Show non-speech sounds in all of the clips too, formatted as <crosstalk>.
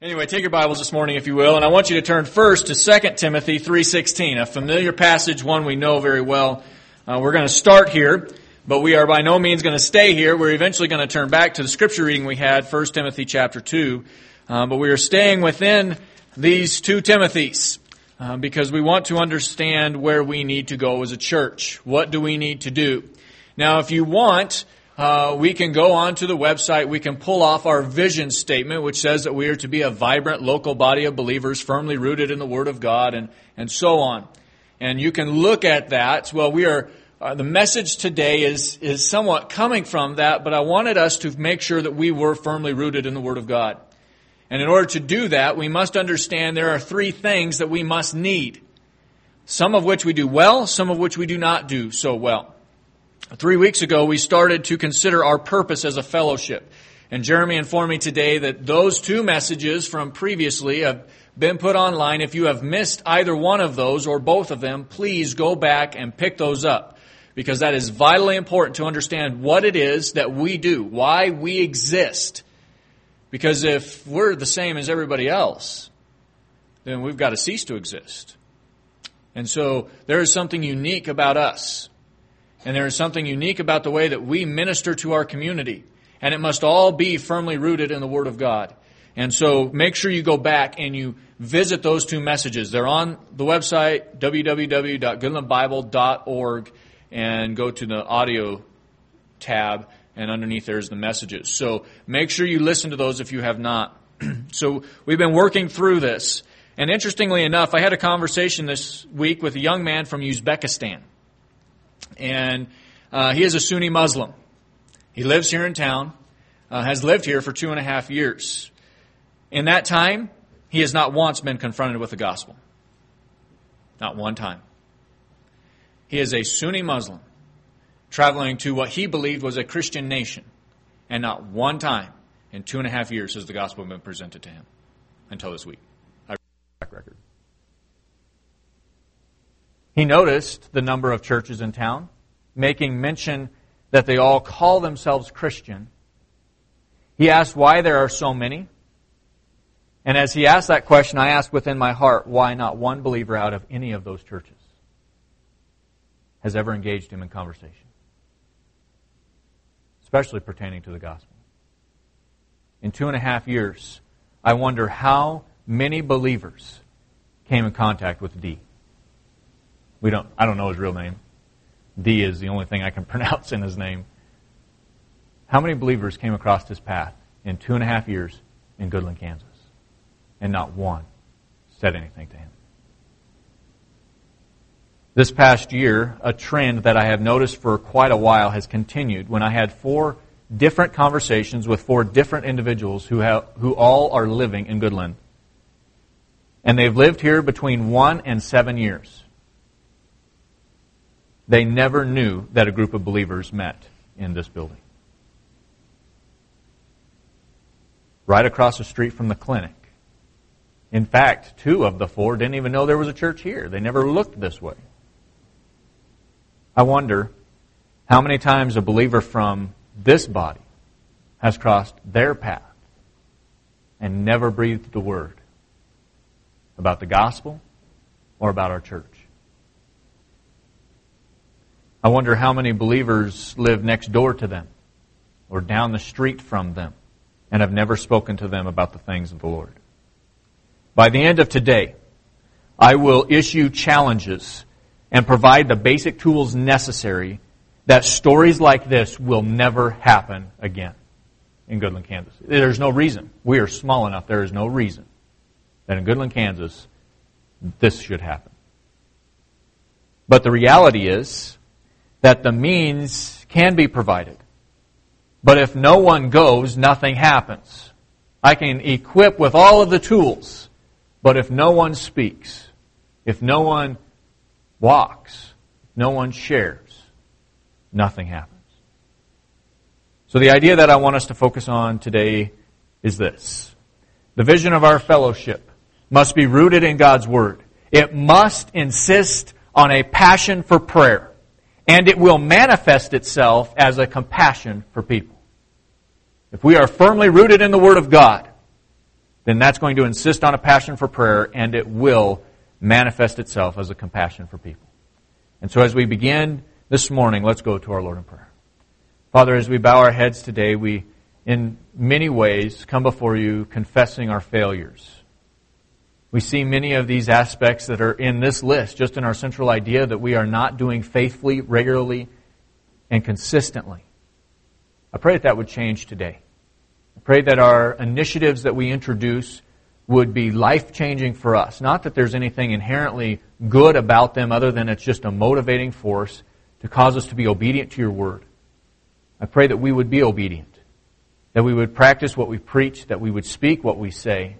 Anyway, take your Bibles this morning, if you will, and I want you to turn first to 2 Timothy 3.16, a familiar passage, one we know very well. Uh, we're going to start here, but we are by no means going to stay here. We're eventually going to turn back to the scripture reading we had, 1 Timothy chapter 2. Uh, but we are staying within these two Timothys uh, because we want to understand where we need to go as a church. What do we need to do? Now, if you want, uh, we can go onto the website, we can pull off our vision statement, which says that we are to be a vibrant local body of believers firmly rooted in the Word of God and, and so on. And you can look at that. Well, we are, uh, the message today is, is somewhat coming from that, but I wanted us to make sure that we were firmly rooted in the Word of God. And in order to do that, we must understand there are three things that we must need. Some of which we do well, some of which we do not do so well. Three weeks ago, we started to consider our purpose as a fellowship. And Jeremy informed me today that those two messages from previously have been put online. If you have missed either one of those or both of them, please go back and pick those up. Because that is vitally important to understand what it is that we do, why we exist. Because if we're the same as everybody else, then we've got to cease to exist. And so there is something unique about us. And there is something unique about the way that we minister to our community. And it must all be firmly rooted in the Word of God. And so make sure you go back and you visit those two messages. They're on the website, www.goodlandbible.org, and go to the audio tab, and underneath there's the messages. So make sure you listen to those if you have not. <clears throat> so we've been working through this. And interestingly enough, I had a conversation this week with a young man from Uzbekistan and uh, he is a Sunni Muslim. He lives here in town, uh, has lived here for two and a half years. In that time, he has not once been confronted with the gospel. Not one time. He is a Sunni Muslim traveling to what he believed was a Christian nation, and not one time in two and a half years has the gospel been presented to him until this week. I record. He noticed the number of churches in town, making mention that they all call themselves Christian. He asked why there are so many. And as he asked that question, I asked within my heart, why not one believer out of any of those churches has ever engaged him in conversation? Especially pertaining to the gospel. In two and a half years, I wonder how many believers came in contact with D. We don't, I don't know his real name. D is the only thing I can <laughs> pronounce in his name. How many believers came across his path in two and a half years in Goodland, Kansas? And not one said anything to him. This past year, a trend that I have noticed for quite a while has continued when I had four different conversations with four different individuals who, have, who all are living in Goodland. And they've lived here between one and seven years. They never knew that a group of believers met in this building. Right across the street from the clinic. In fact, two of the four didn't even know there was a church here. They never looked this way. I wonder how many times a believer from this body has crossed their path and never breathed a word about the gospel or about our church. I wonder how many believers live next door to them or down the street from them and have never spoken to them about the things of the Lord. By the end of today, I will issue challenges and provide the basic tools necessary that stories like this will never happen again in Goodland, Kansas. There's no reason. We are small enough. There is no reason that in Goodland, Kansas, this should happen. But the reality is, that the means can be provided. But if no one goes, nothing happens. I can equip with all of the tools, but if no one speaks, if no one walks, no one shares, nothing happens. So the idea that I want us to focus on today is this. The vision of our fellowship must be rooted in God's Word. It must insist on a passion for prayer and it will manifest itself as a compassion for people. If we are firmly rooted in the Word of God, then that's going to insist on a passion for prayer and it will manifest itself as a compassion for people. And so as we begin this morning, let's go to our Lord in prayer. Father, as we bow our heads today, we, in many ways, come before you confessing our failures. We see many of these aspects that are in this list, just in our central idea that we are not doing faithfully, regularly, and consistently. I pray that that would change today. I pray that our initiatives that we introduce would be life changing for us. Not that there's anything inherently good about them other than it's just a motivating force to cause us to be obedient to your word. I pray that we would be obedient, that we would practice what we preach, that we would speak what we say,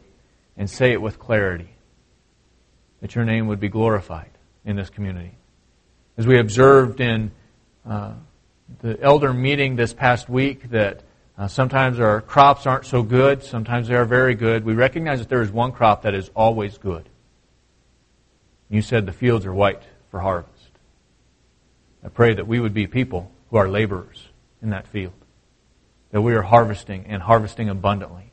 and say it with clarity, that your name would be glorified in this community. As we observed in uh, the elder meeting this past week, that uh, sometimes our crops aren't so good, sometimes they are very good. We recognize that there is one crop that is always good. You said the fields are white for harvest. I pray that we would be people who are laborers in that field, that we are harvesting and harvesting abundantly,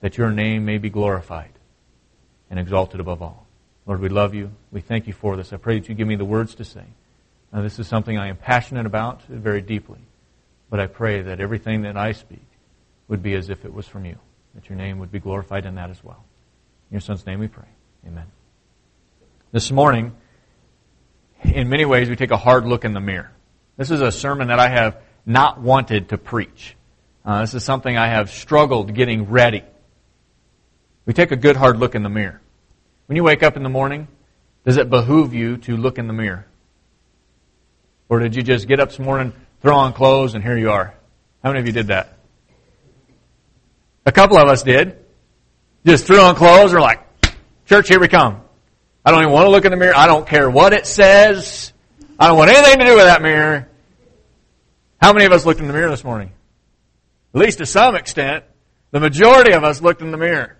that your name may be glorified and exalted above all. Lord, we love you. We thank you for this. I pray that you give me the words to say. Now, this is something I am passionate about very deeply. But I pray that everything that I speak would be as if it was from you, that your name would be glorified in that as well. In your Son's name we pray. Amen. This morning, in many ways, we take a hard look in the mirror. This is a sermon that I have not wanted to preach. Uh, this is something I have struggled getting ready. We take a good hard look in the mirror. When you wake up in the morning, does it behoove you to look in the mirror? Or did you just get up this morning, throw on clothes, and here you are. How many of you did that? A couple of us did. Just threw on clothes, we're like, church, here we come. I don't even want to look in the mirror. I don't care what it says. I don't want anything to do with that mirror. How many of us looked in the mirror this morning? At least to some extent. The majority of us looked in the mirror.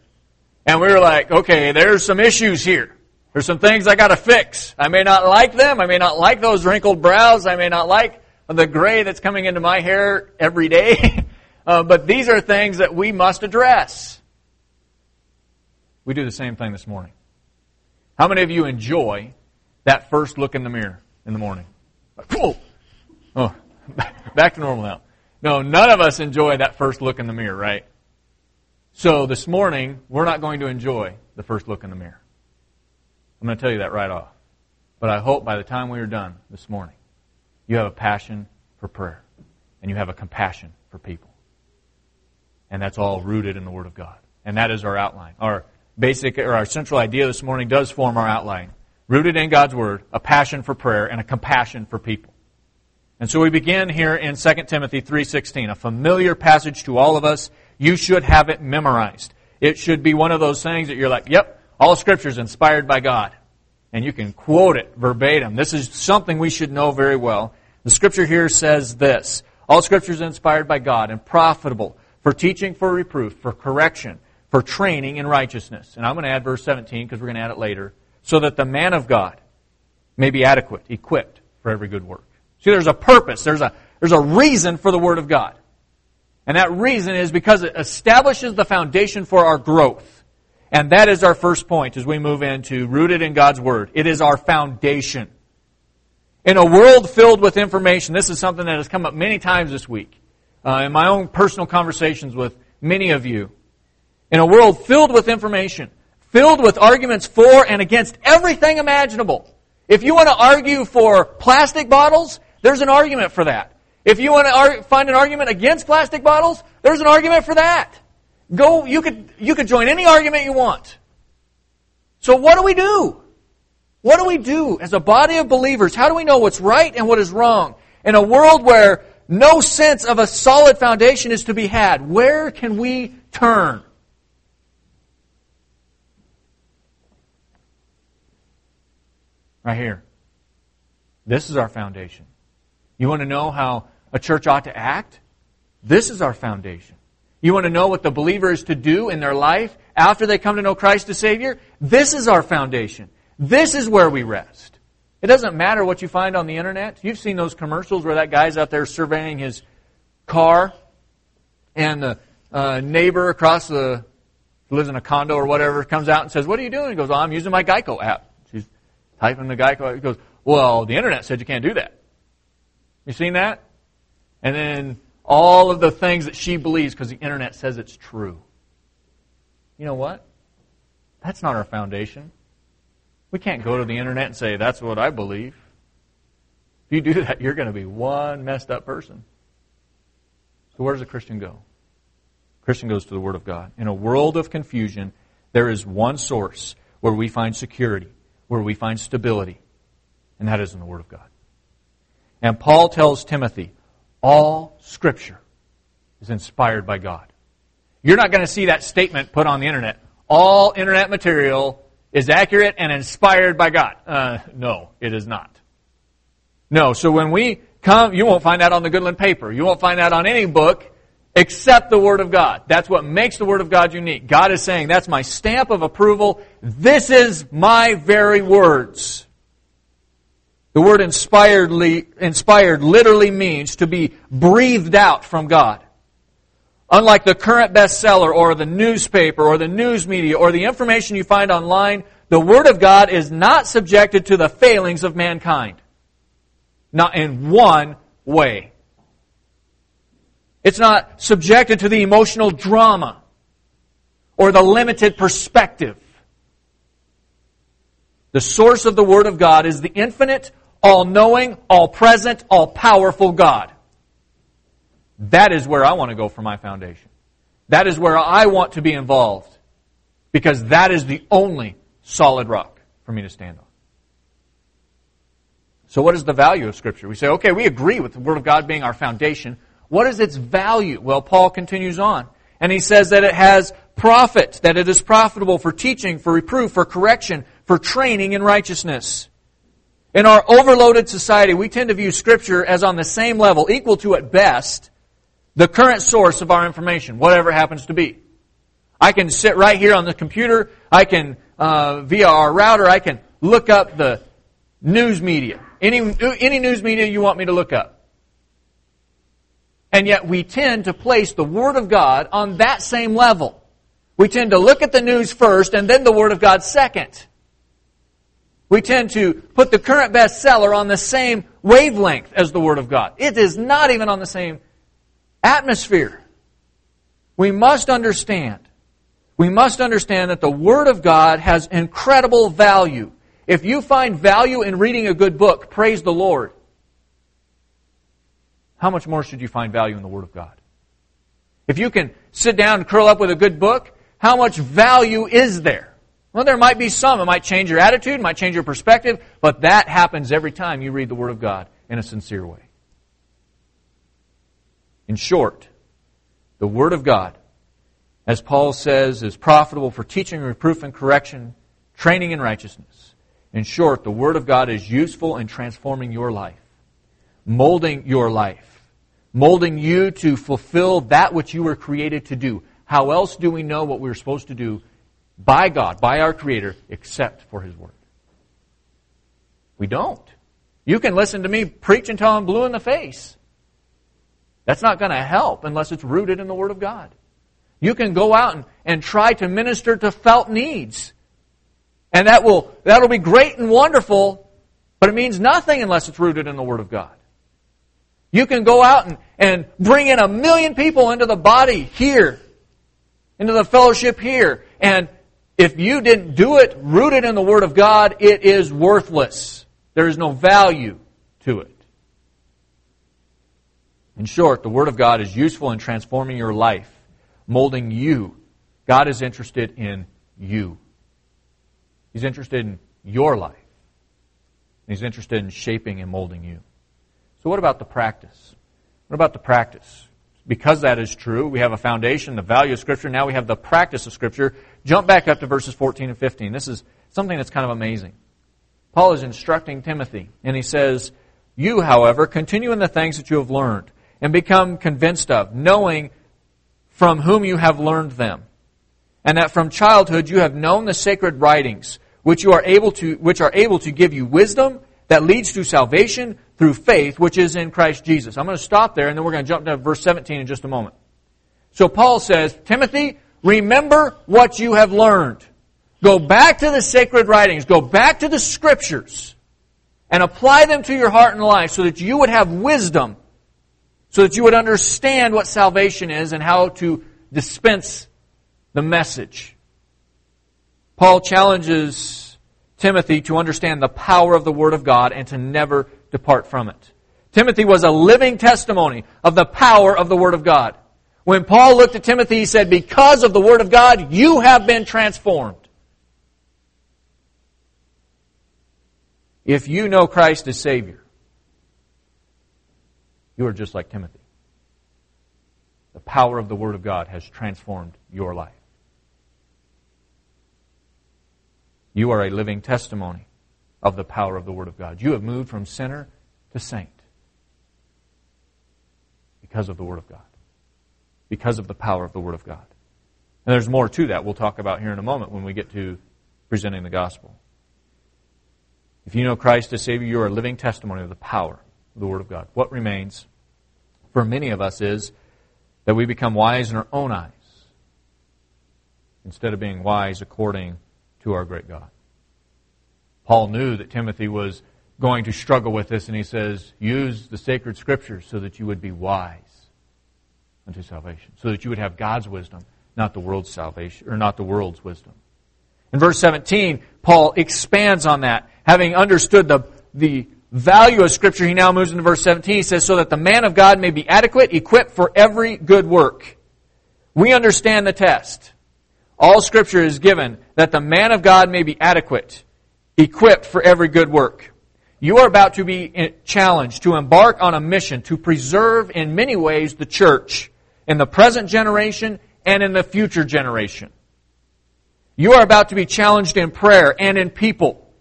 And we were like, okay, there's some issues here. There's some things I gotta fix. I may not like them. I may not like those wrinkled brows. I may not like the gray that's coming into my hair every day. <laughs> uh, but these are things that we must address. We do the same thing this morning. How many of you enjoy that first look in the mirror in the morning? Cool. Oh, <laughs> back to normal now. No, none of us enjoy that first look in the mirror, right? So this morning, we're not going to enjoy the first look in the mirror. I'm going to tell you that right off. But I hope by the time we are done this morning, you have a passion for prayer and you have a compassion for people. And that's all rooted in the Word of God. And that is our outline. Our basic or our central idea this morning does form our outline. Rooted in God's Word, a passion for prayer and a compassion for people. And so we begin here in 2 Timothy 3:16, a familiar passage to all of us. You should have it memorized. It should be one of those things that you're like, "Yep, all scripture is inspired by God." And you can quote it verbatim. This is something we should know very well. The scripture here says this All scripture is inspired by God and profitable for teaching, for reproof, for correction, for training in righteousness. And I'm going to add verse 17 because we're going to add it later. So that the man of God may be adequate, equipped for every good work. See, there's a purpose, there's a, there's a reason for the Word of God. And that reason is because it establishes the foundation for our growth. And that is our first point as we move into rooted in God's Word. It is our foundation. In a world filled with information, this is something that has come up many times this week uh, in my own personal conversations with many of you. In a world filled with information, filled with arguments for and against everything imaginable. If you want to argue for plastic bottles, there's an argument for that. If you want to find an argument against plastic bottles, there's an argument for that. Go, you could, you could join any argument you want. So what do we do? What do we do as a body of believers? How do we know what's right and what is wrong? In a world where no sense of a solid foundation is to be had, where can we turn? Right here. This is our foundation. You want to know how a church ought to act? This is our foundation. You want to know what the believer is to do in their life after they come to know Christ as Savior? This is our foundation. This is where we rest. It doesn't matter what you find on the internet. You've seen those commercials where that guy's out there surveying his car and the uh, neighbor across the lives in a condo or whatever, comes out and says, What are you doing? He goes, oh, I'm using my Geico app. She's typing the Geico. He goes, Well, the internet said you can't do that. You seen that? And then all of the things that she believes because the internet says it's true. You know what? That's not our foundation. We can't go to the internet and say, That's what I believe. If you do that, you're going to be one messed up person. So where does a Christian go? A Christian goes to the Word of God. In a world of confusion, there is one source where we find security, where we find stability, and that is in the Word of God. And Paul tells Timothy, all Scripture is inspired by God. You're not going to see that statement put on the internet. All internet material is accurate and inspired by God. Uh, no, it is not. No, so when we come, you won't find that on the Goodland paper. You won't find that on any book except the Word of God. That's what makes the Word of God unique. God is saying, that's my stamp of approval. This is my very words. The word inspiredly, inspired literally means to be breathed out from God. Unlike the current bestseller or the newspaper or the news media or the information you find online, the Word of God is not subjected to the failings of mankind. Not in one way. It's not subjected to the emotional drama or the limited perspective. The source of the Word of God is the infinite, all-knowing, all-present, all-powerful God. That is where I want to go for my foundation. That is where I want to be involved. Because that is the only solid rock for me to stand on. So what is the value of Scripture? We say, okay, we agree with the Word of God being our foundation. What is its value? Well, Paul continues on. And he says that it has profit, that it is profitable for teaching, for reproof, for correction, for training in righteousness. In our overloaded society, we tend to view Scripture as on the same level, equal to at best, the current source of our information, whatever happens to be. I can sit right here on the computer, I can, uh, via our router, I can look up the news media. Any, any news media you want me to look up. And yet we tend to place the Word of God on that same level. We tend to look at the news first and then the Word of God second. We tend to put the current bestseller on the same wavelength as the Word of God. It is not even on the same atmosphere. We must understand. We must understand that the Word of God has incredible value. If you find value in reading a good book, praise the Lord how much more should you find value in the Word of God? If you can sit down and curl up with a good book, how much value is there? Well, there might be some. It might change your attitude, it might change your perspective, but that happens every time you read the Word of God in a sincere way. In short, the Word of God, as Paul says, is profitable for teaching, reproof, and correction, training in righteousness. In short, the Word of God is useful in transforming your life, molding your life molding you to fulfill that which you were created to do. How else do we know what we're supposed to do by God, by our Creator, except for His Word? We don't. You can listen to me preach until I'm blue in the face. That's not going to help unless it's rooted in the Word of God. You can go out and, and try to minister to felt needs. And that will, that'll be great and wonderful, but it means nothing unless it's rooted in the Word of God. You can go out and, and bring in a million people into the body here, into the fellowship here. And if you didn't do it rooted in the Word of God, it is worthless. There is no value to it. In short, the Word of God is useful in transforming your life, molding you. God is interested in you. He's interested in your life. He's interested in shaping and molding you. So, what about the practice? What about the practice? Because that is true, we have a foundation, the value of Scripture. Now we have the practice of Scripture. Jump back up to verses 14 and 15. This is something that's kind of amazing. Paul is instructing Timothy, and he says, You, however, continue in the things that you have learned, and become convinced of, knowing from whom you have learned them, and that from childhood you have known the sacred writings, which you are able to, which are able to give you wisdom that leads to salvation through faith, which is in Christ Jesus. I'm going to stop there and then we're going to jump to verse 17 in just a moment. So Paul says, Timothy, remember what you have learned. Go back to the sacred writings, go back to the scriptures, and apply them to your heart and life so that you would have wisdom, so that you would understand what salvation is and how to dispense the message. Paul challenges Timothy to understand the power of the Word of God and to never depart from it. Timothy was a living testimony of the power of the Word of God. When Paul looked at Timothy, he said, Because of the Word of God, you have been transformed. If you know Christ as Savior, you are just like Timothy. The power of the Word of God has transformed your life. You are a living testimony of the power of the Word of God. You have moved from sinner to saint because of the Word of God, because of the power of the Word of God. And there's more to that we'll talk about here in a moment when we get to presenting the gospel. If you know Christ as Savior, you are a living testimony of the power of the Word of God. What remains for many of us is that we become wise in our own eyes instead of being wise according to our great God. Paul knew that Timothy was going to struggle with this, and he says, Use the sacred scriptures so that you would be wise unto salvation, so that you would have God's wisdom, not the world's salvation, or not the world's wisdom. In verse 17, Paul expands on that. Having understood the, the value of Scripture, he now moves into verse 17. He says, So that the man of God may be adequate, equipped for every good work. We understand the test. All Scripture is given that the man of God may be adequate, equipped for every good work. You are about to be challenged to embark on a mission to preserve in many ways the church in the present generation and in the future generation. You are about to be challenged in prayer and in people.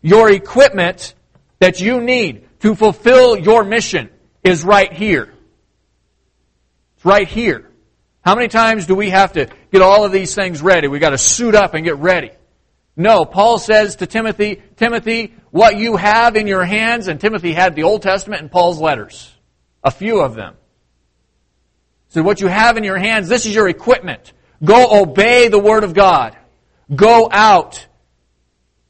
Your equipment that you need to fulfill your mission is right here. It's right here. How many times do we have to get all of these things ready? We've got to suit up and get ready. No, Paul says to Timothy, Timothy, what you have in your hands, and Timothy had the Old Testament and Paul's letters. A few of them. So what you have in your hands, this is your equipment. Go obey the Word of God. Go out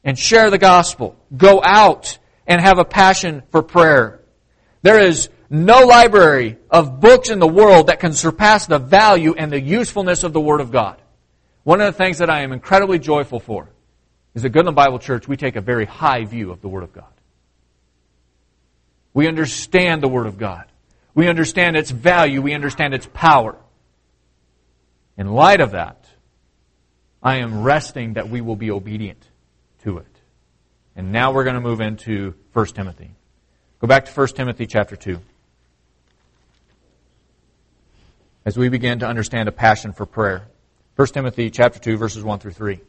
and share the gospel. Go out and have a passion for prayer. There is no library of books in the world that can surpass the value and the usefulness of the Word of God. One of the things that I am incredibly joyful for is that Goodland Bible Church, we take a very high view of the Word of God. We understand the Word of God. We understand its value. We understand its power. In light of that, I am resting that we will be obedient to it. And now we're going to move into 1 Timothy. Go back to 1 Timothy chapter 2 as we begin to understand a passion for prayer. 1 Timothy chapter 2 verses 1 through 3.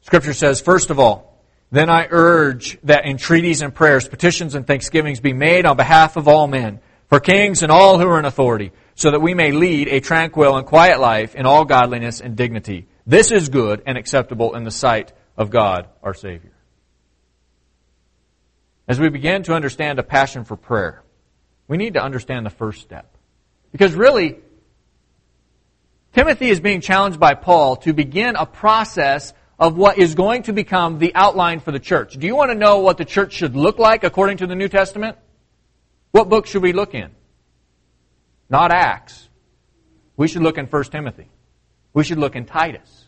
Scripture says, first of all, then I urge that entreaties and prayers, petitions and thanksgivings be made on behalf of all men, for kings and all who are in authority, so that we may lead a tranquil and quiet life in all godliness and dignity. This is good and acceptable in the sight of God our Savior. As we begin to understand a passion for prayer, we need to understand the first step. Because really, Timothy is being challenged by Paul to begin a process of what is going to become the outline for the church. Do you want to know what the church should look like according to the New Testament? What book should we look in? Not Acts. We should look in 1 Timothy. We should look in Titus.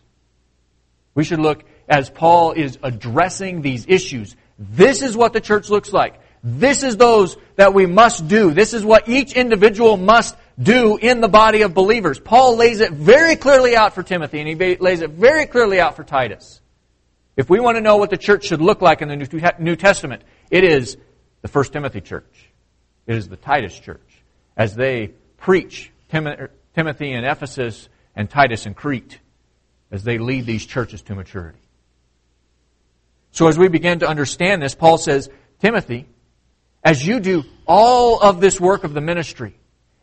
We should look as Paul is addressing these issues. This is what the church looks like. This is those that we must do. This is what each individual must do in the body of believers. Paul lays it very clearly out for Timothy, and he lays it very clearly out for Titus. If we want to know what the church should look like in the New Testament, it is the First Timothy church. It is the Titus church. As they preach er, Timothy in Ephesus and Titus in Crete, as they lead these churches to maturity. So as we begin to understand this, Paul says, Timothy, as you do all of this work of the ministry,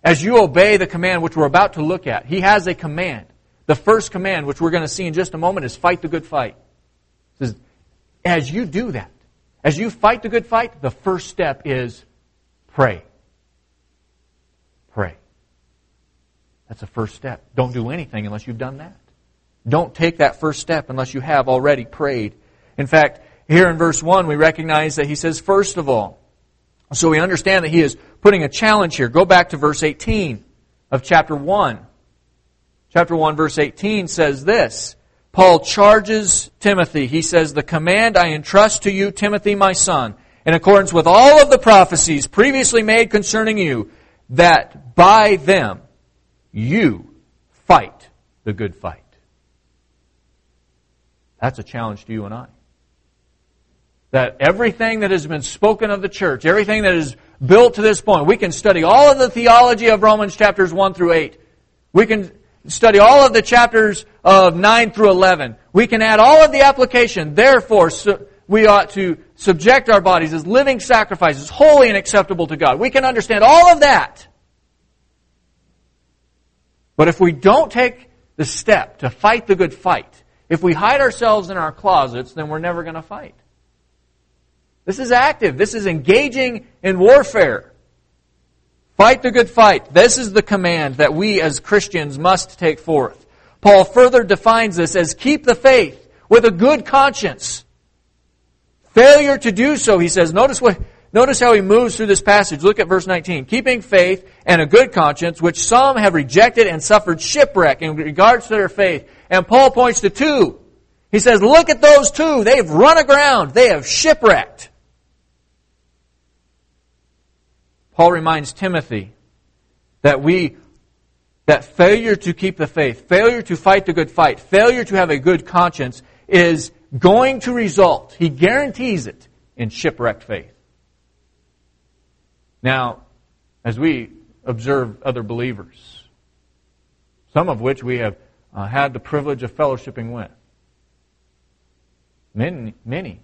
as you obey the command which we're about to look at, he has a command. The first command, which we're going to see in just a moment, is fight the good fight. says, as you do that, as you fight the good fight, the first step is pray. Pray. That's the first step. Don't do anything unless you've done that. Don't take that first step unless you have already prayed. In fact, here in verse 1, we recognize that he says, first of all. So we understand that he is putting a challenge here. Go back to verse 18 of chapter 1. Chapter 1, verse 18 says this Paul charges Timothy. He says, The command I entrust to you, Timothy, my son, in accordance with all of the prophecies previously made concerning you, that by them you fight the good fight. That's a challenge to you and I. That everything that has been spoken of the church, everything that is built to this point, we can study all of the theology of Romans chapters 1 through 8. We can study all of the chapters of 9 through 11. We can add all of the application. Therefore, we ought to subject our bodies as living sacrifices, holy and acceptable to God. We can understand all of that. But if we don't take the step to fight the good fight, if we hide ourselves in our closets, then we're never going to fight. This is active. This is engaging in warfare. Fight the good fight. This is the command that we as Christians must take forth. Paul further defines this as keep the faith with a good conscience. Failure to do so, he says, notice what, notice how he moves through this passage. Look at verse 19. Keeping faith and a good conscience, which some have rejected and suffered shipwreck in regards to their faith. And Paul points to two. He says, look at those two. They've run aground. They have shipwrecked. Paul reminds Timothy that we that failure to keep the faith, failure to fight the good fight, failure to have a good conscience is going to result, he guarantees it, in shipwrecked faith. Now, as we observe other believers, some of which we have uh, had the privilege of fellowshipping with, many, many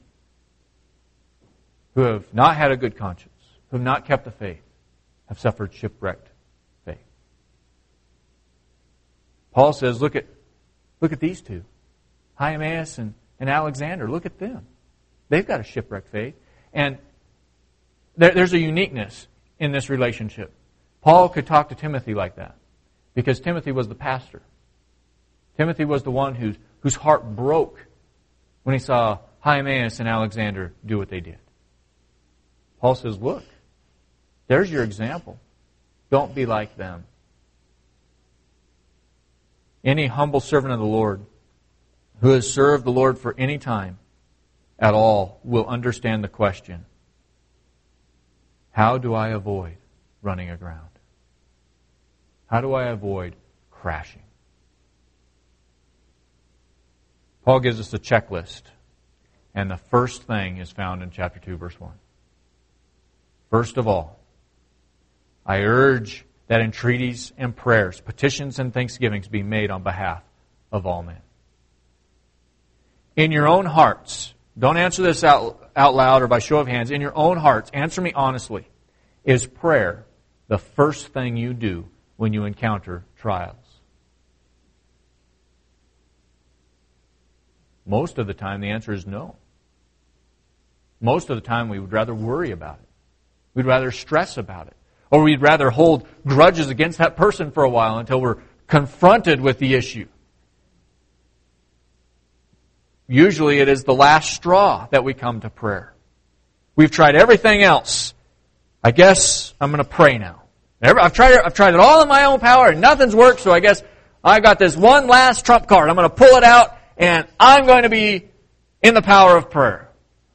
who have not had a good conscience, who have not kept the faith, have suffered shipwrecked faith. Paul says, look at, look at these two. Hymenaeus and, and Alexander. Look at them. They've got a shipwrecked faith. And there, there's a uniqueness in this relationship. Paul could talk to Timothy like that because Timothy was the pastor. Timothy was the one whose, whose heart broke when he saw Hymenaeus and Alexander do what they did. Paul says, Look, there's your example. Don't be like them. Any humble servant of the Lord who has served the Lord for any time at all will understand the question How do I avoid running aground? How do I avoid crashing? Paul gives us a checklist, and the first thing is found in chapter 2, verse 1. First of all, I urge that entreaties and prayers, petitions and thanksgivings be made on behalf of all men. In your own hearts, don't answer this out, out loud or by show of hands. In your own hearts, answer me honestly. Is prayer the first thing you do when you encounter trials? Most of the time, the answer is no. Most of the time, we would rather worry about it. We'd rather stress about it. Or we'd rather hold grudges against that person for a while until we're confronted with the issue. Usually it is the last straw that we come to prayer. We've tried everything else. I guess I'm going to pray now. I've tried, it, I've tried it all in my own power and nothing's worked, so I guess I got this one last trump card. I'm going to pull it out and I'm going to be in the power of prayer.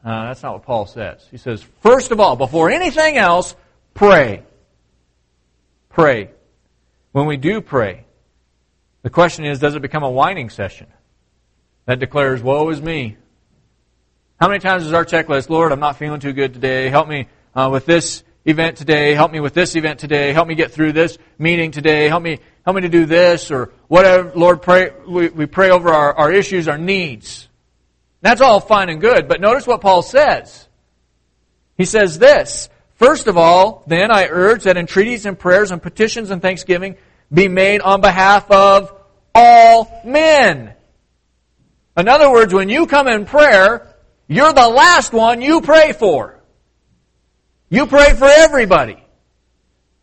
Uh, that's not what Paul says. He says, first of all, before anything else, pray pray. When we do pray, the question is, does it become a whining session that declares, woe is me? How many times is our checklist, Lord, I'm not feeling too good today. Help me uh, with this event today. Help me with this event today. Help me get through this meeting today. Help me, help me to do this or whatever. Lord, pray, we, we pray over our, our issues, our needs. That's all fine and good, but notice what Paul says. He says this, First of all, then I urge that entreaties and prayers and petitions and thanksgiving be made on behalf of all men. In other words, when you come in prayer, you're the last one you pray for. You pray for everybody.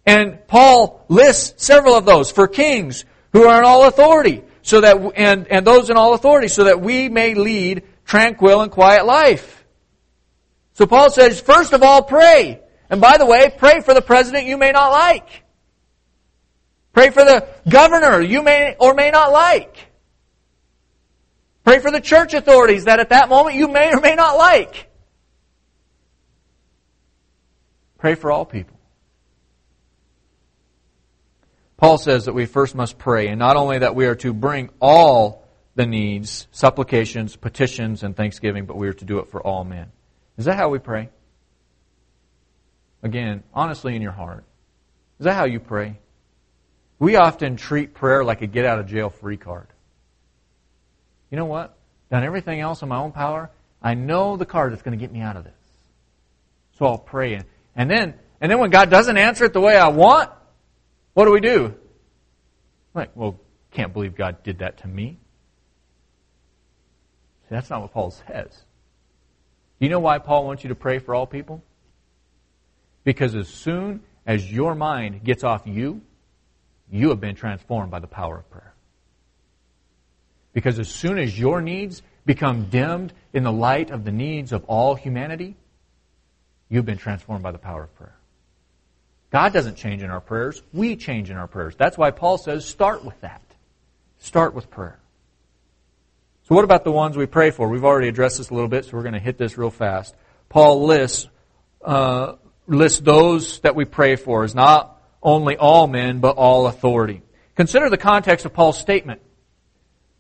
And Paul lists several of those for kings who are in all authority, so that and and those in all authority, so that we may lead tranquil and quiet life. So Paul says, first of all, pray. And by the way, pray for the president you may not like. Pray for the governor you may or may not like. Pray for the church authorities that at that moment you may or may not like. Pray for all people. Paul says that we first must pray, and not only that we are to bring all the needs, supplications, petitions, and thanksgiving, but we are to do it for all men. Is that how we pray? Again, honestly in your heart. Is that how you pray? We often treat prayer like a get out of jail free card. You know what? Done everything else in my own power. I know the card that's going to get me out of this. So I'll pray. And then, and then when God doesn't answer it the way I want, what do we do? Like, well, can't believe God did that to me. See, that's not what Paul says. Do You know why Paul wants you to pray for all people? Because as soon as your mind gets off you, you have been transformed by the power of prayer. Because as soon as your needs become dimmed in the light of the needs of all humanity, you've been transformed by the power of prayer. God doesn't change in our prayers. We change in our prayers. That's why Paul says start with that. Start with prayer. So what about the ones we pray for? We've already addressed this a little bit, so we're going to hit this real fast. Paul lists, uh, lists those that we pray for as not only all men, but all authority. Consider the context of Paul's statement.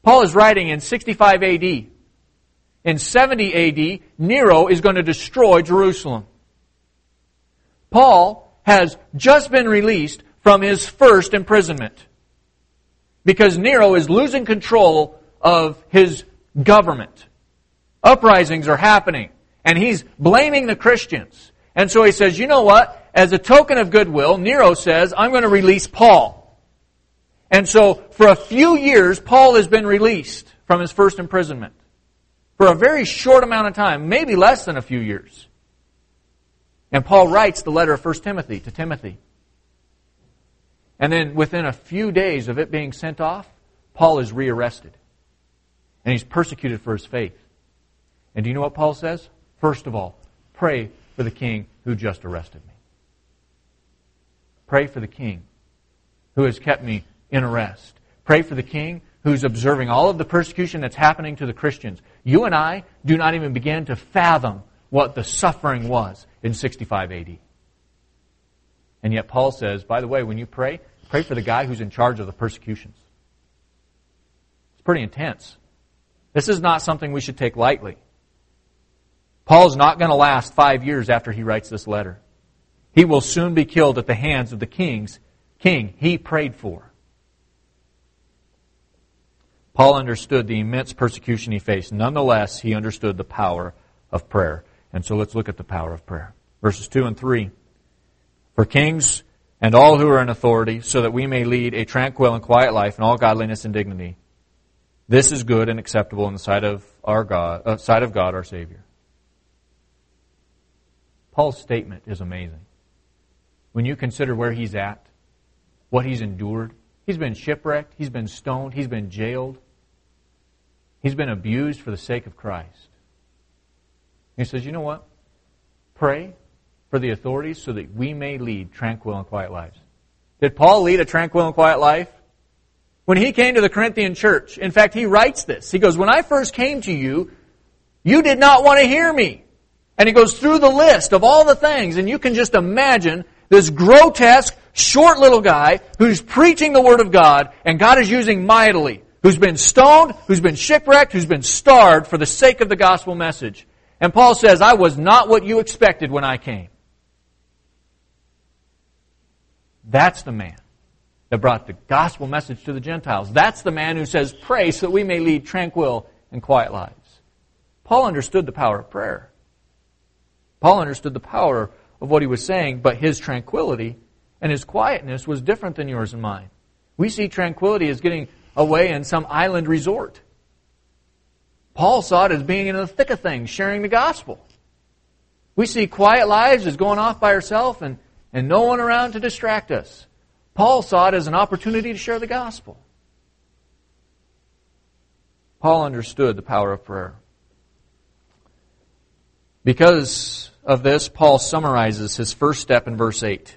Paul is writing in 65 AD. In 70 AD, Nero is going to destroy Jerusalem. Paul has just been released from his first imprisonment because Nero is losing control of his government. Uprisings are happening, and he's blaming the Christians. And so he says, you know what? as a token of goodwill, Nero says, I'm going to release Paul. And so, for a few years, Paul has been released from his first imprisonment. For a very short amount of time, maybe less than a few years. And Paul writes the letter of 1 Timothy to Timothy. And then within a few days of it being sent off, Paul is rearrested. And he's persecuted for his faith. And do you know what Paul says? First of all, pray for the king who just arrested me. Pray for the king who has kept me in arrest. Pray for the king who's observing all of the persecution that's happening to the Christians. You and I do not even begin to fathom what the suffering was in 65 AD. And yet Paul says, by the way, when you pray, pray for the guy who's in charge of the persecutions. It's pretty intense. This is not something we should take lightly. Paul's not going to last five years after he writes this letter. He will soon be killed at the hands of the kings, king he prayed for. Paul understood the immense persecution he faced. Nonetheless, he understood the power of prayer. And so let's look at the power of prayer. Verses 2 and 3. For kings and all who are in authority, so that we may lead a tranquil and quiet life in all godliness and dignity. This is good and acceptable in the sight of our God, uh, sight of God our Savior. Paul's statement is amazing when you consider where he's at, what he's endured. He's been shipwrecked, he's been stoned, he's been jailed, he's been abused for the sake of Christ. He says, You know what? Pray for the authorities so that we may lead tranquil and quiet lives. Did Paul lead a tranquil and quiet life? When he came to the Corinthian church, in fact, he writes this. He goes, When I first came to you, you did not want to hear me. And he goes through the list of all the things, and you can just imagine this grotesque, short little guy who's preaching the Word of God, and God is using mightily, who's been stoned, who's been shipwrecked, who's been starved for the sake of the gospel message. And Paul says, I was not what you expected when I came. That's the man that brought the gospel message to the Gentiles. That's the man who says, Pray so that we may lead tranquil and quiet lives. Paul understood the power of prayer. Paul understood the power of what he was saying, but his tranquility and his quietness was different than yours and mine. We see tranquility as getting away in some island resort. Paul saw it as being in the thick of things, sharing the gospel. We see quiet lives as going off by herself and, and no one around to distract us. Paul saw it as an opportunity to share the gospel. Paul understood the power of prayer. Because of this, Paul summarizes his first step in verse 8.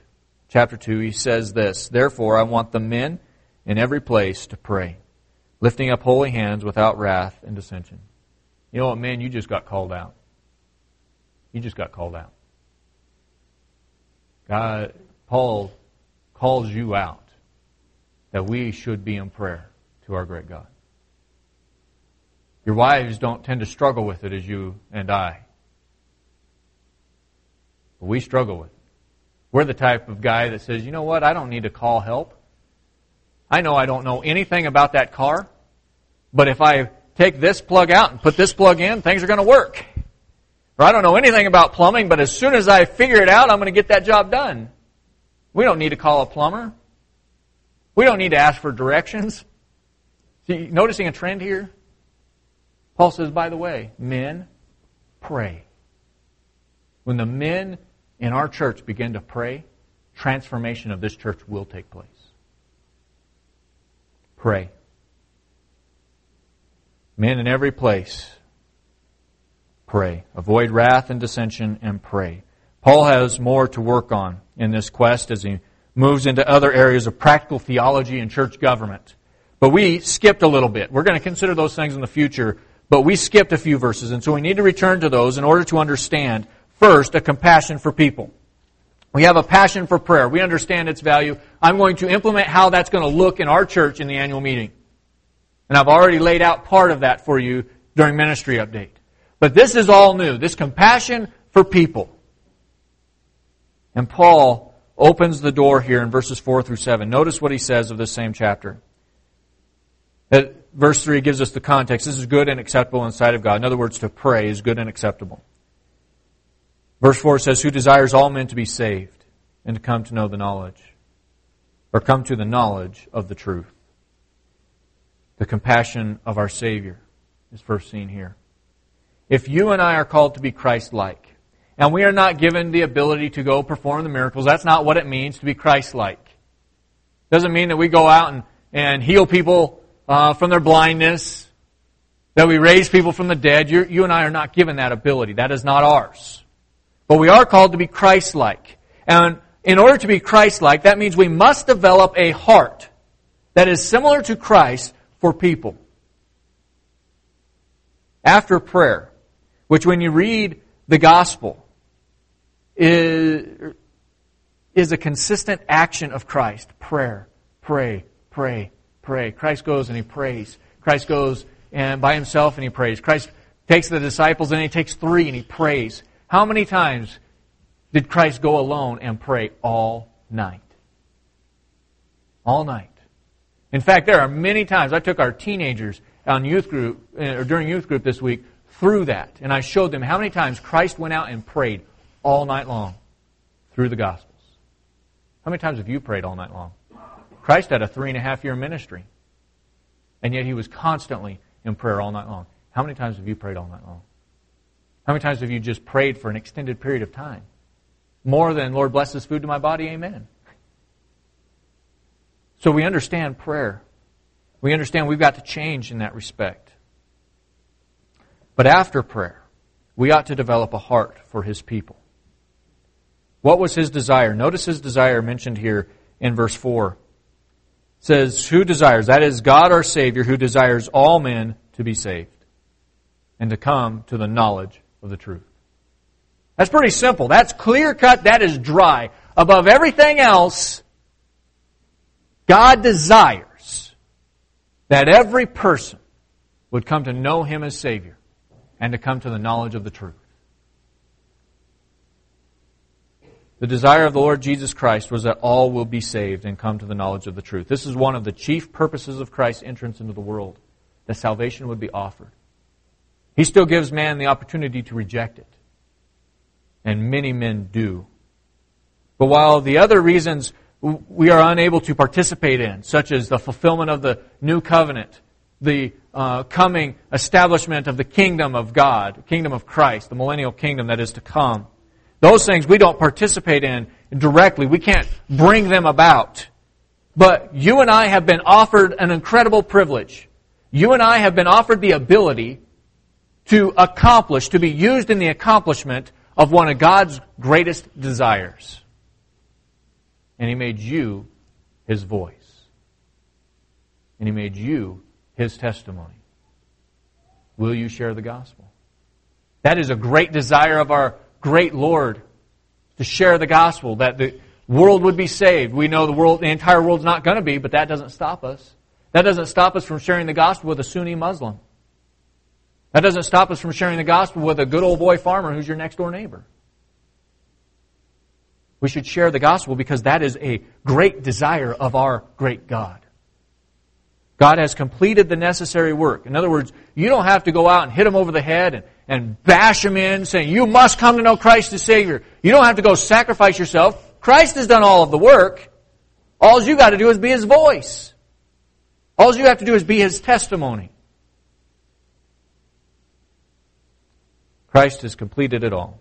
Chapter 2, he says this Therefore, I want the men in every place to pray, lifting up holy hands without wrath and dissension. You know what, man? You just got called out. You just got called out. God, Paul calls you out that we should be in prayer to our great God. Your wives don't tend to struggle with it as you and I. We struggle with. We're the type of guy that says, you know what, I don't need to call help. I know I don't know anything about that car, but if I take this plug out and put this plug in, things are going to work. Or I don't know anything about plumbing, but as soon as I figure it out, I'm going to get that job done. We don't need to call a plumber. We don't need to ask for directions. See, noticing a trend here? Paul says, by the way, men, pray. When the men in our church begin to pray, transformation of this church will take place. Pray. Men in every place, pray. Avoid wrath and dissension and pray. Paul has more to work on in this quest as he moves into other areas of practical theology and church government. But we skipped a little bit. We're going to consider those things in the future but we skipped a few verses, and so we need to return to those in order to understand, first, a compassion for people. We have a passion for prayer. We understand its value. I'm going to implement how that's going to look in our church in the annual meeting. And I've already laid out part of that for you during ministry update. But this is all new. This compassion for people. And Paul opens the door here in verses 4 through 7. Notice what he says of this same chapter. That verse 3 gives us the context. This is good and acceptable in sight of God. In other words, to pray is good and acceptable. Verse 4 says, Who desires all men to be saved and to come to know the knowledge, or come to the knowledge of the truth. The compassion of our Savior is first seen here. If you and I are called to be Christ like, and we are not given the ability to go perform the miracles, that's not what it means to be Christ like. Doesn't mean that we go out and, and heal people uh, from their blindness, that we raise people from the dead. You're, you and I are not given that ability. That is not ours. But we are called to be Christ-like. And in order to be Christ-like, that means we must develop a heart that is similar to Christ for people. After prayer, which when you read the gospel, is, is a consistent action of Christ. Prayer, pray, pray, pray. Christ goes and he prays. Christ goes and by himself and he prays. Christ takes the disciples and he takes three and he prays. How many times did Christ go alone and pray all night? All night. In fact, there are many times I took our teenagers on youth group uh, or during youth group this week through that, and I showed them how many times Christ went out and prayed all night long through the Gospels. How many times have you prayed all night long? Christ had a three and a half year ministry. And yet he was constantly in prayer all night long. How many times have you prayed all night long? How many times have you just prayed for an extended period of time? More than, Lord, bless this food to my body, amen. So we understand prayer. We understand we've got to change in that respect. But after prayer, we ought to develop a heart for his people. What was his desire? Notice his desire mentioned here in verse 4 It says, Who desires, that is God our Savior, who desires all men to be saved and to come to the knowledge of the truth. That's pretty simple. That's clear cut. That is dry. Above everything else, God desires that every person would come to know Him as Savior and to come to the knowledge of the truth. The desire of the Lord Jesus Christ was that all will be saved and come to the knowledge of the truth. This is one of the chief purposes of Christ's entrance into the world, that salvation would be offered. He still gives man the opportunity to reject it. And many men do. But while the other reasons we are unable to participate in, such as the fulfillment of the new covenant, the uh, coming establishment of the kingdom of God, kingdom of Christ, the millennial kingdom that is to come, those things we don't participate in directly. We can't bring them about. But you and I have been offered an incredible privilege. You and I have been offered the ability to accomplish, to be used in the accomplishment of one of God's greatest desires. And He made you His voice. And He made you His testimony. Will you share the gospel? That is a great desire of our great Lord to share the gospel, that the world would be saved. We know the world, the entire world's not going to be, but that doesn't stop us. That doesn't stop us from sharing the gospel with a Sunni Muslim. That doesn't stop us from sharing the gospel with a good old boy farmer who's your next door neighbor. We should share the gospel because that is a great desire of our great God. God has completed the necessary work. In other words, you don't have to go out and hit him over the head and, and bash him in saying, you must come to know Christ as Savior. You don't have to go sacrifice yourself. Christ has done all of the work. All you got to do is be His voice. All you have to do is be His testimony. Christ has completed it all.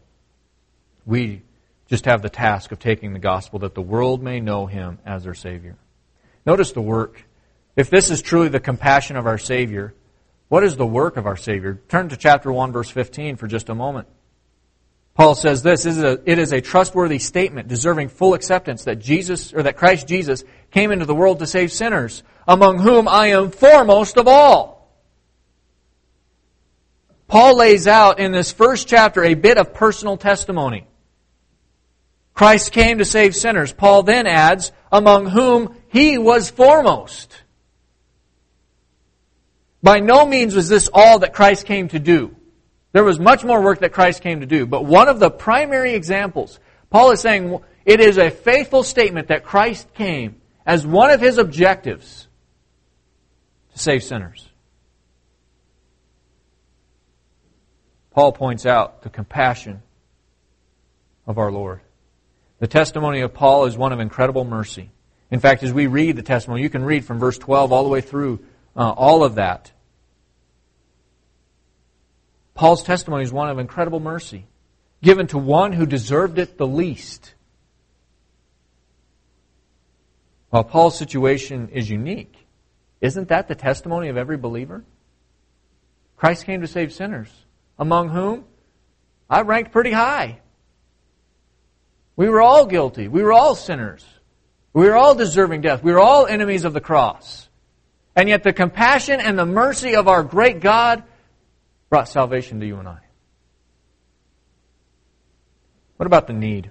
We just have the task of taking the gospel that the world may know him as their Savior. Notice the work. If this is truly the compassion of our Savior, what is the work of our Savior? Turn to chapter 1, verse 15 for just a moment. Paul says this, is a, it is a trustworthy statement deserving full acceptance that Jesus, or that Christ Jesus came into the world to save sinners, among whom I am foremost of all. Paul lays out in this first chapter a bit of personal testimony. Christ came to save sinners. Paul then adds, among whom he was foremost. By no means was this all that Christ came to do. There was much more work that Christ came to do. But one of the primary examples, Paul is saying it is a faithful statement that Christ came as one of his objectives to save sinners. Paul points out the compassion of our Lord. The testimony of Paul is one of incredible mercy. In fact, as we read the testimony, you can read from verse 12 all the way through uh, all of that. Paul's testimony is one of incredible mercy, given to one who deserved it the least. While Paul's situation is unique, isn't that the testimony of every believer? Christ came to save sinners among whom I ranked pretty high. We were all guilty. We were all sinners. We were all deserving death. We were all enemies of the cross. And yet the compassion and the mercy of our great God brought salvation to you and I. What about the need?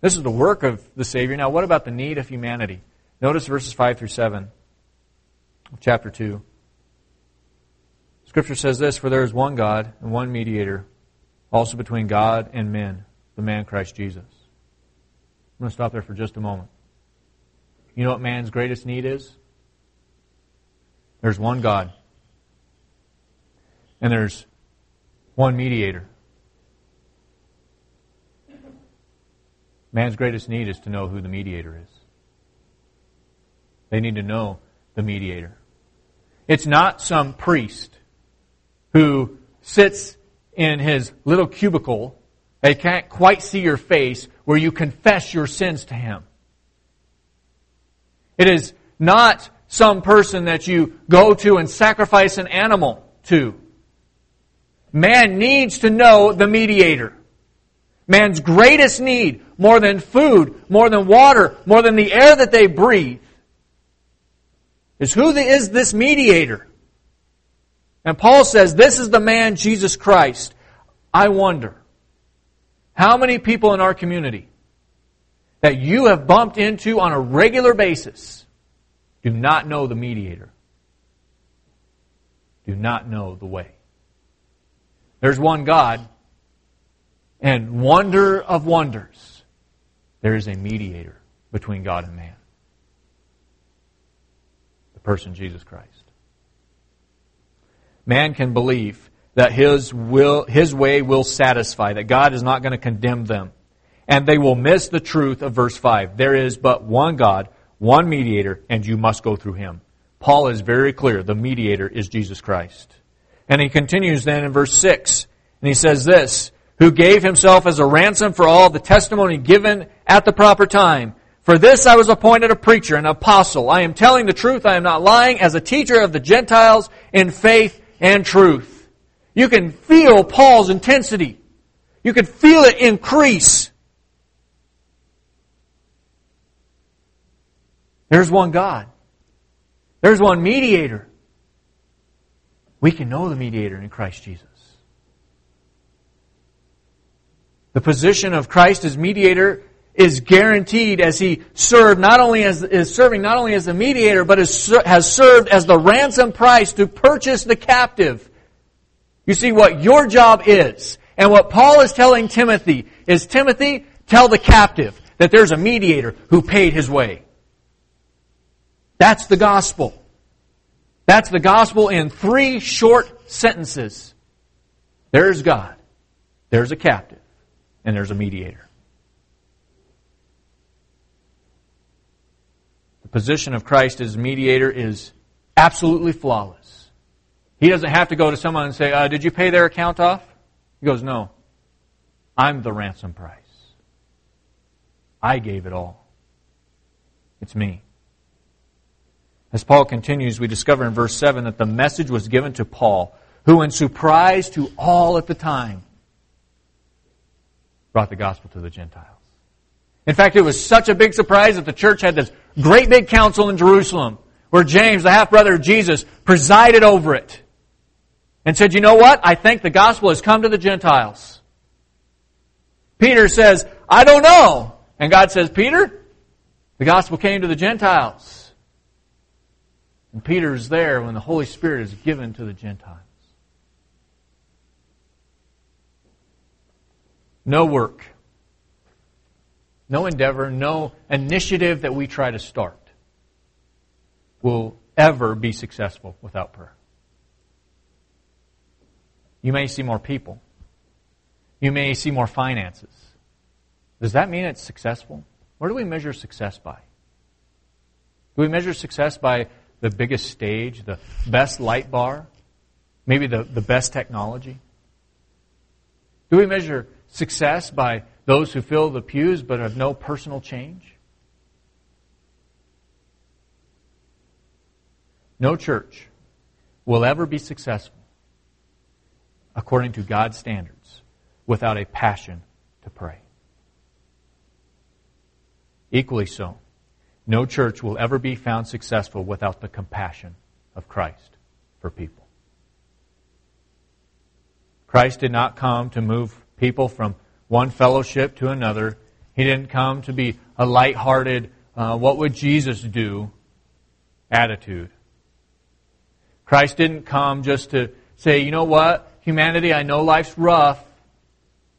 This is the work of the Savior. Now, what about the need of humanity? Notice verses 5 through 7 of chapter 2. Scripture says this For there is one God and one mediator, also between God and men, the man Christ Jesus. I'm going to stop there for just a moment. You know what man's greatest need is? There's one God. And there's one mediator. Man's greatest need is to know who the mediator is. They need to know the mediator. It's not some priest who sits in his little cubicle. They can't quite see your face where you confess your sins to him. It is not some person that you go to and sacrifice an animal to. Man needs to know the mediator. Man's greatest need, more than food, more than water, more than the air that they breathe, is who is this mediator? And Paul says, This is the man, Jesus Christ. I wonder, how many people in our community that you have bumped into on a regular basis do not know the mediator? Do not know the way. There's one God, and wonder of wonders, there is a mediator between God and man. The person Jesus Christ man can believe that his will, his way will satisfy, that God is not going to condemn them. And they will miss the truth of verse 5. There is but one God, one mediator, and you must go through him. Paul is very clear. The mediator is Jesus Christ. And he continues then in verse 6, and he says this, who gave himself as a ransom for all the testimony given at the proper time. For this I was appointed a preacher, an apostle. I am telling the truth. I am not lying as a teacher of the Gentiles in faith and truth. You can feel Paul's intensity. You can feel it increase. There's one God. There's one mediator. We can know the mediator in Christ Jesus. The position of Christ as mediator is guaranteed as he served not only as is serving not only as the mediator but is, has served as the ransom price to purchase the captive. You see what your job is. And what Paul is telling Timothy is Timothy, tell the captive that there's a mediator who paid his way. That's the gospel. That's the gospel in three short sentences. There's God. There's a captive and there's a mediator. Position of Christ as mediator is absolutely flawless. He doesn't have to go to someone and say, uh, Did you pay their account off? He goes, No. I'm the ransom price. I gave it all. It's me. As Paul continues, we discover in verse 7 that the message was given to Paul, who, in surprise to all at the time, brought the gospel to the Gentiles. In fact, it was such a big surprise that the church had this great big council in Jerusalem where James, the half brother of Jesus, presided over it and said, You know what? I think the gospel has come to the Gentiles. Peter says, I don't know. And God says, Peter, the gospel came to the Gentiles. And Peter is there when the Holy Spirit is given to the Gentiles. no work, no endeavor, no initiative that we try to start will ever be successful without prayer. You may see more people. You may see more finances. Does that mean it's successful? Where do we measure success by? Do we measure success by the biggest stage, the best light bar, maybe the, the best technology? Do we measure success by those who fill the pews but have no personal change? No church will ever be successful according to God's standards without a passion to pray. Equally so, no church will ever be found successful without the compassion of Christ for people. Christ did not come to move people from one fellowship to another. He didn't come to be a light-hearted, uh, what would Jesus do attitude. Christ didn't come just to say, you know what, humanity, I know life's rough.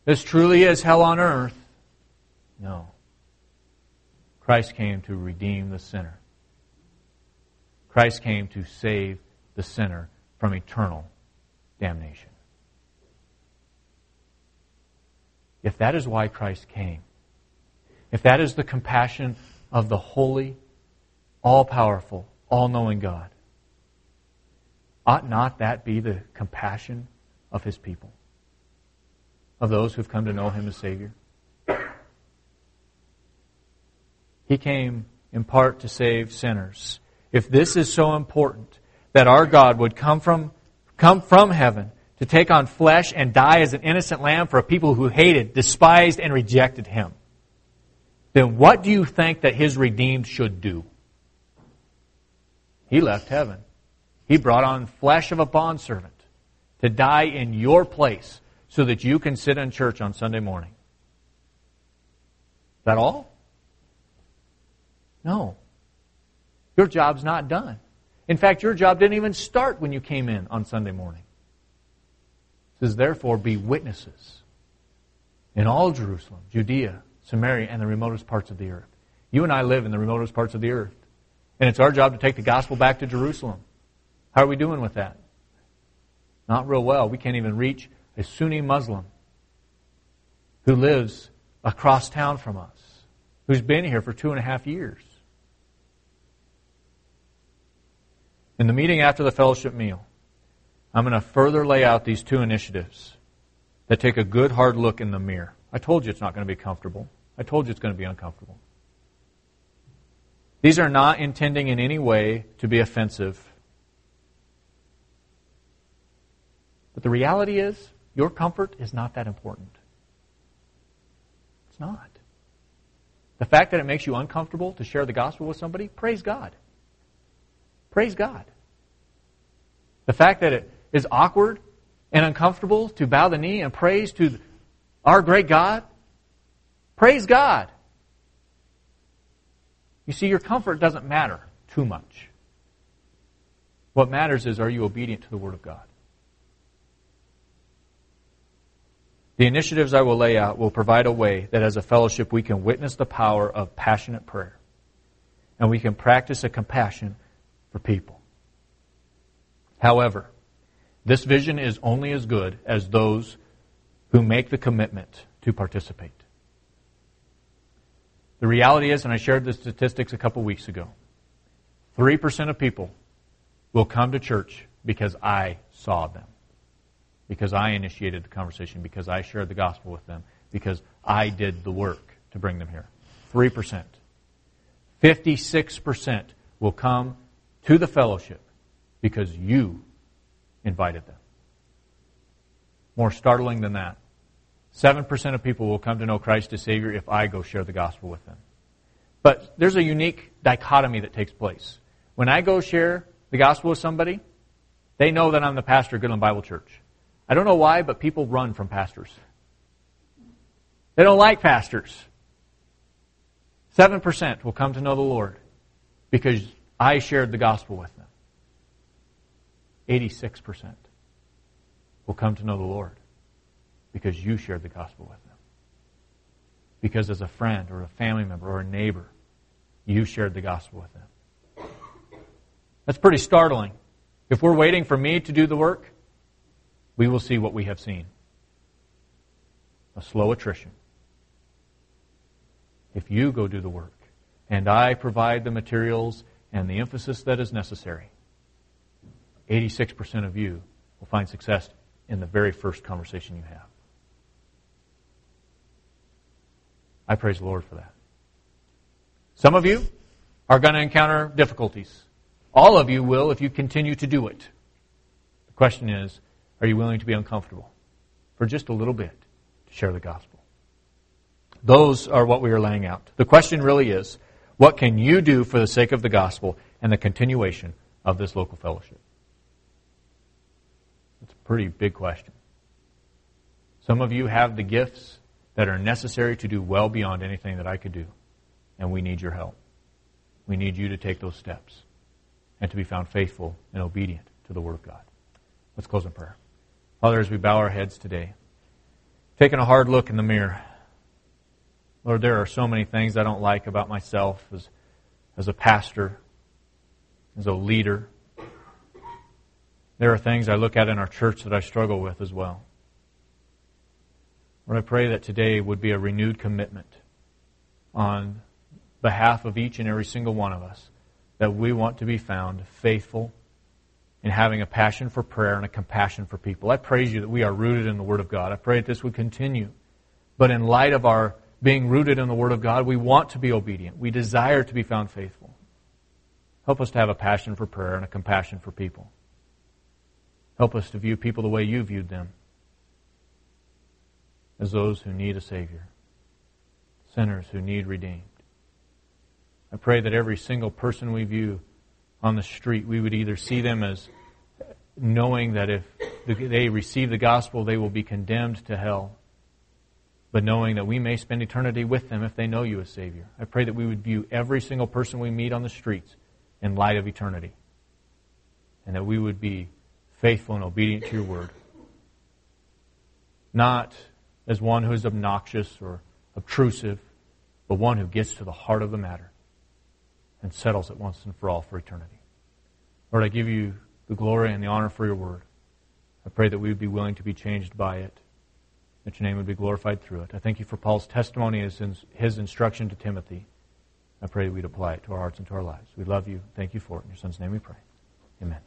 This truly is hell on earth. No. Christ came to redeem the sinner. Christ came to save the sinner from eternal damnation. If that is why Christ came, if that is the compassion of the holy, all powerful, all knowing God, ought not that be the compassion of his people, of those who've come to know him as Savior? He came in part to save sinners. If this is so important that our God would come from, come from heaven to take on flesh and die as an innocent lamb for a people who hated, despised, and rejected him, then what do you think that his redeemed should do? He left heaven. He brought on flesh of a bondservant to die in your place so that you can sit in church on Sunday morning. Is that all? No. Your job's not done. In fact, your job didn't even start when you came in on Sunday morning says, Therefore, be witnesses in all Jerusalem, Judea, Samaria, and the remotest parts of the earth. You and I live in the remotest parts of the earth. And it's our job to take the gospel back to Jerusalem. How are we doing with that? Not real well. We can't even reach a Sunni Muslim who lives across town from us, who's been here for two and a half years. In the meeting after the fellowship meal, I'm going to further lay out these two initiatives that take a good hard look in the mirror. I told you it's not going to be comfortable. I told you it's going to be uncomfortable. These are not intending in any way to be offensive. But the reality is, your comfort is not that important. It's not. The fact that it makes you uncomfortable to share the gospel with somebody, praise God. Praise God. The fact that it is awkward and uncomfortable to bow the knee and praise to our great God, praise God. You see, your comfort doesn't matter too much. What matters is are you obedient to the Word of God? The initiatives I will lay out will provide a way that as a fellowship we can witness the power of passionate prayer and we can practice a compassion for people. However, this vision is only as good as those who make the commitment to participate. The reality is, and I shared the statistics a couple weeks ago, 3% of people will come to church because I saw them, because I initiated the conversation, because I shared the gospel with them, because I did the work to bring them here. 3%. 56% will come to the fellowship because you invited them. More startling than that, 7% of people will come to know Christ as Savior if I go share the gospel with them. But there's a unique dichotomy that takes place. When I go share the gospel with somebody, they know that I'm the pastor of Goodland Bible Church. I don't know why, but people run from pastors. They don't like pastors. 7% will come to know the Lord because I shared the gospel with them. 86% will come to know the Lord because you shared the gospel with them. Because as a friend or a family member or a neighbor, you shared the gospel with them. That's pretty startling. If we're waiting for me to do the work, we will see what we have seen a slow attrition. If you go do the work and I provide the materials and the emphasis that is necessary, 86% of you will find success in the very first conversation you have. I praise the Lord for that. Some of you are going to encounter difficulties. All of you will if you continue to do it. The question is, are you willing to be uncomfortable for just a little bit to share the gospel? Those are what we are laying out. The question really is, what can you do for the sake of the gospel and the continuation of this local fellowship? Pretty big question. Some of you have the gifts that are necessary to do well beyond anything that I could do, and we need your help. We need you to take those steps and to be found faithful and obedient to the Word of God. Let's close in prayer. Father, as we bow our heads today, taking a hard look in the mirror, Lord, there are so many things I don't like about myself as, as a pastor, as a leader, there are things I look at in our church that I struggle with as well. Lord, I pray that today would be a renewed commitment on behalf of each and every single one of us that we want to be found faithful in having a passion for prayer and a compassion for people. I praise you that we are rooted in the Word of God. I pray that this would continue. But in light of our being rooted in the Word of God, we want to be obedient. We desire to be found faithful. Help us to have a passion for prayer and a compassion for people. Help us to view people the way you viewed them as those who need a Savior, sinners who need redeemed. I pray that every single person we view on the street, we would either see them as knowing that if they receive the gospel, they will be condemned to hell, but knowing that we may spend eternity with them if they know you as Savior. I pray that we would view every single person we meet on the streets in light of eternity, and that we would be faithful and obedient to your word. Not as one who is obnoxious or obtrusive, but one who gets to the heart of the matter and settles it once and for all for eternity. Lord, I give you the glory and the honor for your word. I pray that we would be willing to be changed by it, that your name would be glorified through it. I thank you for Paul's testimony as his instruction to Timothy. I pray that we'd apply it to our hearts and to our lives. We love you. Thank you for it. In your son's name we pray. Amen.